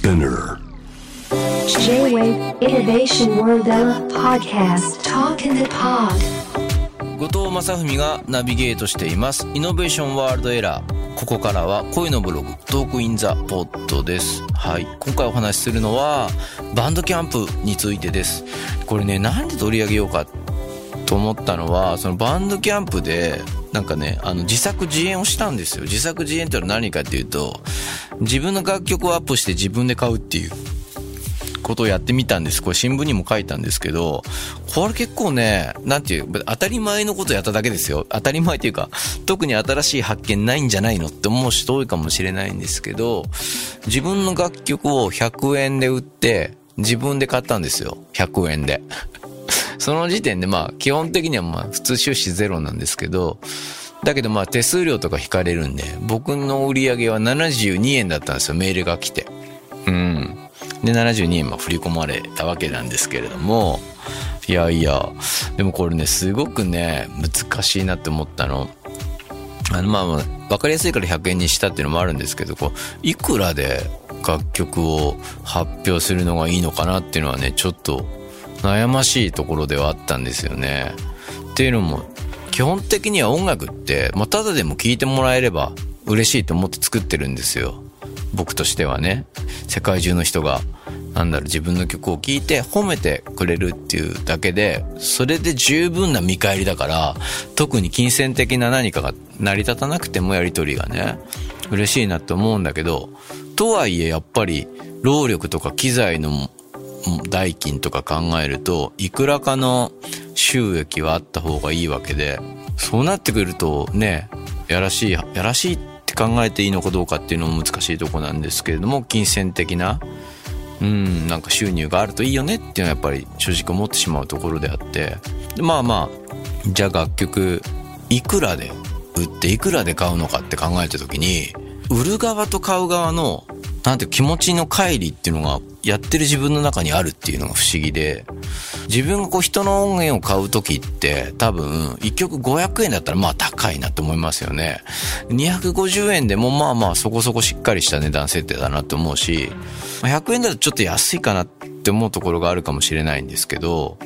SPINEAR. J-Wave Innovation World Podcast. Talk in the Pod. 後藤正文がナビゲートしています。 INNOVATION WORLD ERA ここからは恋のブログ Talk in the Pod です。はい。今回お話しするのは Bandcamp についてです。これねなんで取り上げようかと思ったのはその Bandcamp でなんかねあの自作自演をしたんですよ。自作自演ってのは何かっていうと自分の楽曲をアップして自分で買うっていうことをやってみたんです。これ新聞にも書いたんですけど、これ結構ね、なんていう、当たり前のことやっただけですよ。当たり前というか、特に新しい発見ないんじゃないのって思う人多いかもしれないんですけど、自分の楽曲を100円で売って、自分で買ったんですよ。100円で。その時点でまあ、基本的にはまあ、普通収支ゼロなんですけど、だけどまあ手数料とか引かれるんで、僕の売り上げは72円だったんですよ、メールが来て。うん。で、72円も振り込まれたわけなんですけれども、いやいや、でもこれね、すごくね、難しいなって思ったの。あの、まあまあ、わかりやすいから100円にしたっていうのもあるんですけど、こう、いくらで楽曲を発表するのがいいのかなっていうのはね、ちょっと悩ましいところではあったんですよね。っていうのも、基本的には音楽って、まあ、ただでも聴いてもらえれば嬉しいと思って作ってるんですよ。僕としてはね。世界中の人が、なんだろう、自分の曲を聴いて褒めてくれるっていうだけで、それで十分な見返りだから、特に金銭的な何かが成り立たなくてもやりとりがね、嬉しいなと思うんだけど、とはいえやっぱり、労力とか機材の代金とか考えると、いくらかの収益はあった方がいいわけで、そうなってくるとね、やらしい、やらしいって考えていいのかどうかっていうのも難しいとこなんですけれども、金銭的な、うん、なんか収入があるといいよねっていうのはやっぱり正直思ってしまうところであって、でまあまあ、じゃあ楽曲、いくらで売っていくらで買うのかって考えた時に、売る側と買う側の、なんて気持ちの乖離っていうのがやってる自分の中にあるっていうのが不思議で、自分がこう人の音源を買う時って多分1曲500円だったらまあ高いなと思いますよね。250円でもまあまあそこそこしっかりした値段設定だなと思うし、100円だとちょっと安いかなって思うところがあるかもしれないんですけど、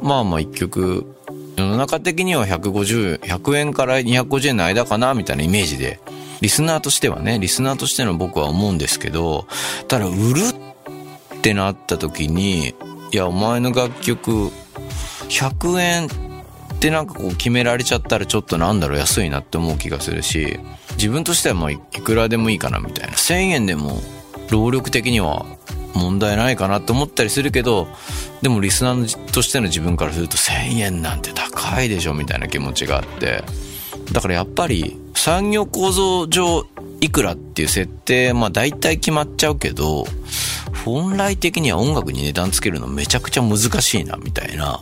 まあまあ1曲世の中的には150、100円から250円の間かなみたいなイメージで、リスナーとしてはね、リスナーとしての僕は思うんですけど、ただ売るってなった時に、いや、お前の楽曲、100円ってなんかこう決められちゃったらちょっとなんだろう安いなって思う気がするし、自分としてはもういくらでもいいかなみたいな。1000円でも労力的には問題ないかなと思ったりするけど、でもリスナーとしての自分からすると1000円なんて高いでしょみたいな気持ちがあって。だからやっぱり産業構造上いくらっていう設定、まあ大体決まっちゃうけど、本来的には音楽に値段つけるのめちゃくちゃ難しいなみたいな、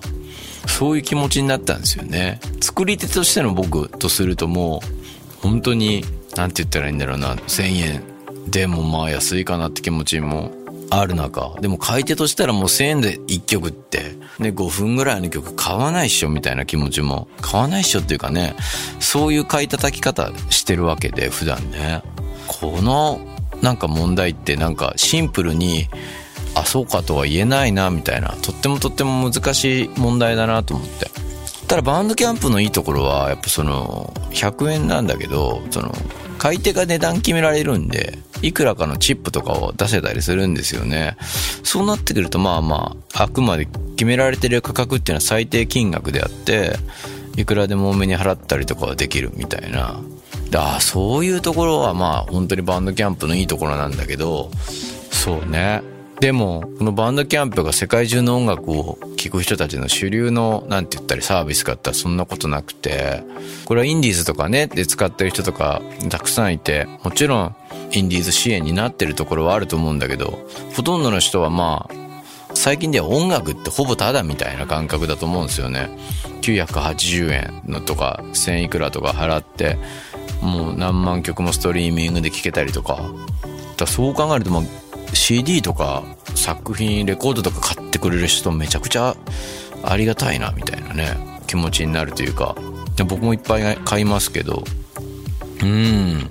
そういう気持ちになったんですよね。作り手としての僕とするともう、本当に、なんて言ったらいいんだろうな、1000円でもまあ安いかなって気持ちもある中、でも買い手としたらもう1000円で1曲って、ね、5分ぐらいの曲買わないっしょみたいな気持ちも、買わないっしょっていうかね、そういう買い叩き方してるわけで、普段ね。この、なんか問題ってなんかシンプルに、あ、そうかとは言えないな、みたいな、とってもとっても難しい問題だなと思って。ただバンドキャンプのいいところは、やっぱその、100円なんだけど、その、買い手が値段決められるんで、いくらかのチップとかを出せたりするんですよね。そうなってくると、まあまあ、あくまで決められてる価格っていうのは最低金額であって、いくらでも多めに払ったりとかはできるみたいな。ああ、そういうところはまあ、本当にバンドキャンプのいいところなんだけど、そうね。でも、このバンドキャンプが世界中の音楽を聴く人たちの主流の、なんて言ったりサービスかってそんなことなくて、これはインディーズとかね、で使ってる人とかたくさんいて、もちろんインディーズ支援になってるところはあると思うんだけど、ほとんどの人はまあ、最近では音楽ってほぼタダみたいな感覚だと思うんですよね。980円のとか、1000いくらとか払って、もう何万曲もストリーミングで聴けたりとか。だそう考えると、まあ、CD とか作品、レコードとか買ってくれる人めちゃくちゃありがたいな、みたいなね、気持ちになるというか。で僕もいっぱい買いますけど、うん。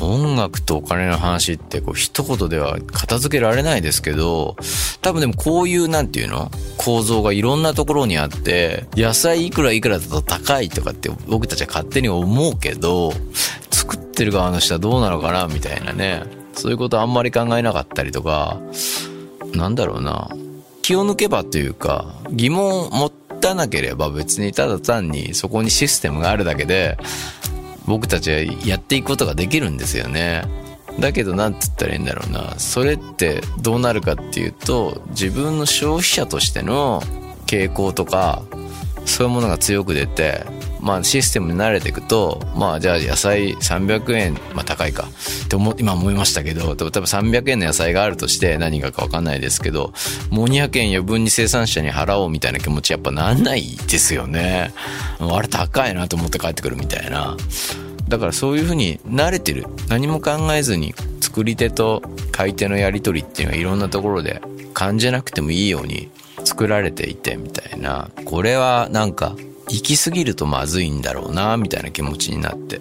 音楽とお金の話ってこう一言では片付けられないですけど、多分でもこういうなんていうの？構造がいろんなところにあって、野菜いくらいくらだと高いとかって僕たちは勝手に思うけど、作ってる側の人はどうなのかなみたいなね。そういうことあんまり考えなかったりとか、なんだろうな。気を抜けばというか、疑問を持たなければ別にただ単にそこにシステムがあるだけで、僕たちはやっていくことができるんですよね。だけど何て言ったらいいんだろうな。それってどうなるかっていうと、自分の消費者としての傾向とか、そういうものが強く出て、まあシステムに慣れていくと、まあじゃあ野菜300円、まあ高いかって思、今思いましたけど、多分300円の野菜があるとして何がかわかんないですけど、もう200円余分に生産者に払おうみたいな気持ちやっぱなんないですよね。あれ高いなと思って帰ってくるみたいな。だからそういうふうに慣れてる。何も考えずに作り手と買い手のやり取りっていうのはいろんなところで感じなくてもいいように作られていてみたいな。これはなんか行き過ぎるとまずいんだろうな、みたいな気持ちになって。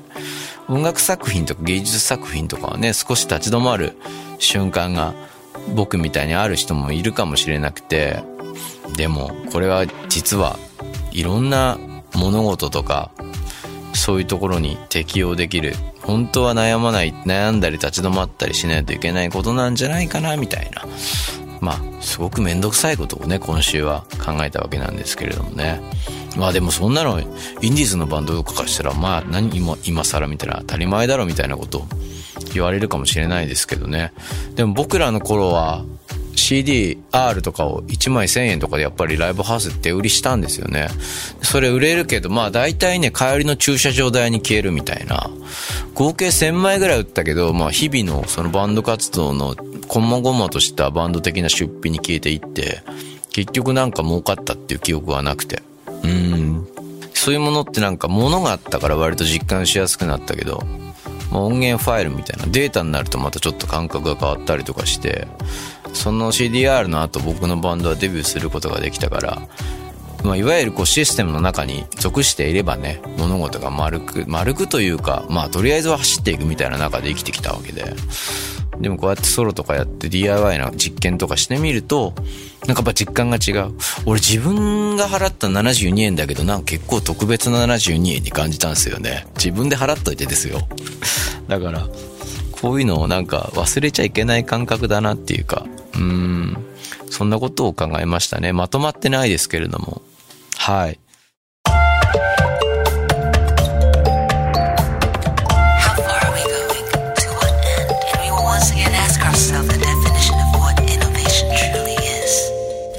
音楽作品とか芸術作品とかはね、少し立ち止まる瞬間が僕みたいにある人もいるかもしれなくて、でもこれは実はいろんな物事とかそういうところに適応できる本当は悩まない悩んだり立ち止まったりしないといけないことなんじゃないかなみたいなまあすごく面倒くさいことをね今週は考えたわけなんですけれどもねまあでもそんなの、インディーズのバンドとかからしたら、まあ何今、今更みたいな当たり前だろみたいなこと言われるかもしれないですけどね。でも僕らの頃は、CDR とかを1枚1000円とかでやっぱりライブハウスって売りしたんですよね。それ売れるけど、まあ大体ね、帰りの駐車場代に消えるみたいな。合計1000枚ぐらい売ったけど、まあ日々のそのバンド活動のこまごまとしたバンド的な出費に消えていって、結局なんか儲かったっていう記憶はなくて。うん。そういうものってなんか物があったから割と実感しやすくなったけど、音源ファイルみたいなデータになるとまたちょっと感覚が変わったりとかして、その CDR の後僕のバンドはデビューすることができたから、まあ、いわゆるこうシステムの中に属していればね、物事が丸く、丸くというか、まあとりあえずは走っていくみたいな中で生きてきたわけで。でもこうやってソロとかやって DIY な実験とかしてみると、なんかやっぱ実感が違う。俺自分が払った72円だけど、なんか結構特別な72円に感じたんですよね。自分で払っといてですよ。だから、こういうのをなんか忘れちゃいけない感覚だなっていうか、うーん、そんなことを考えましたね。まとまってないですけれども。はい。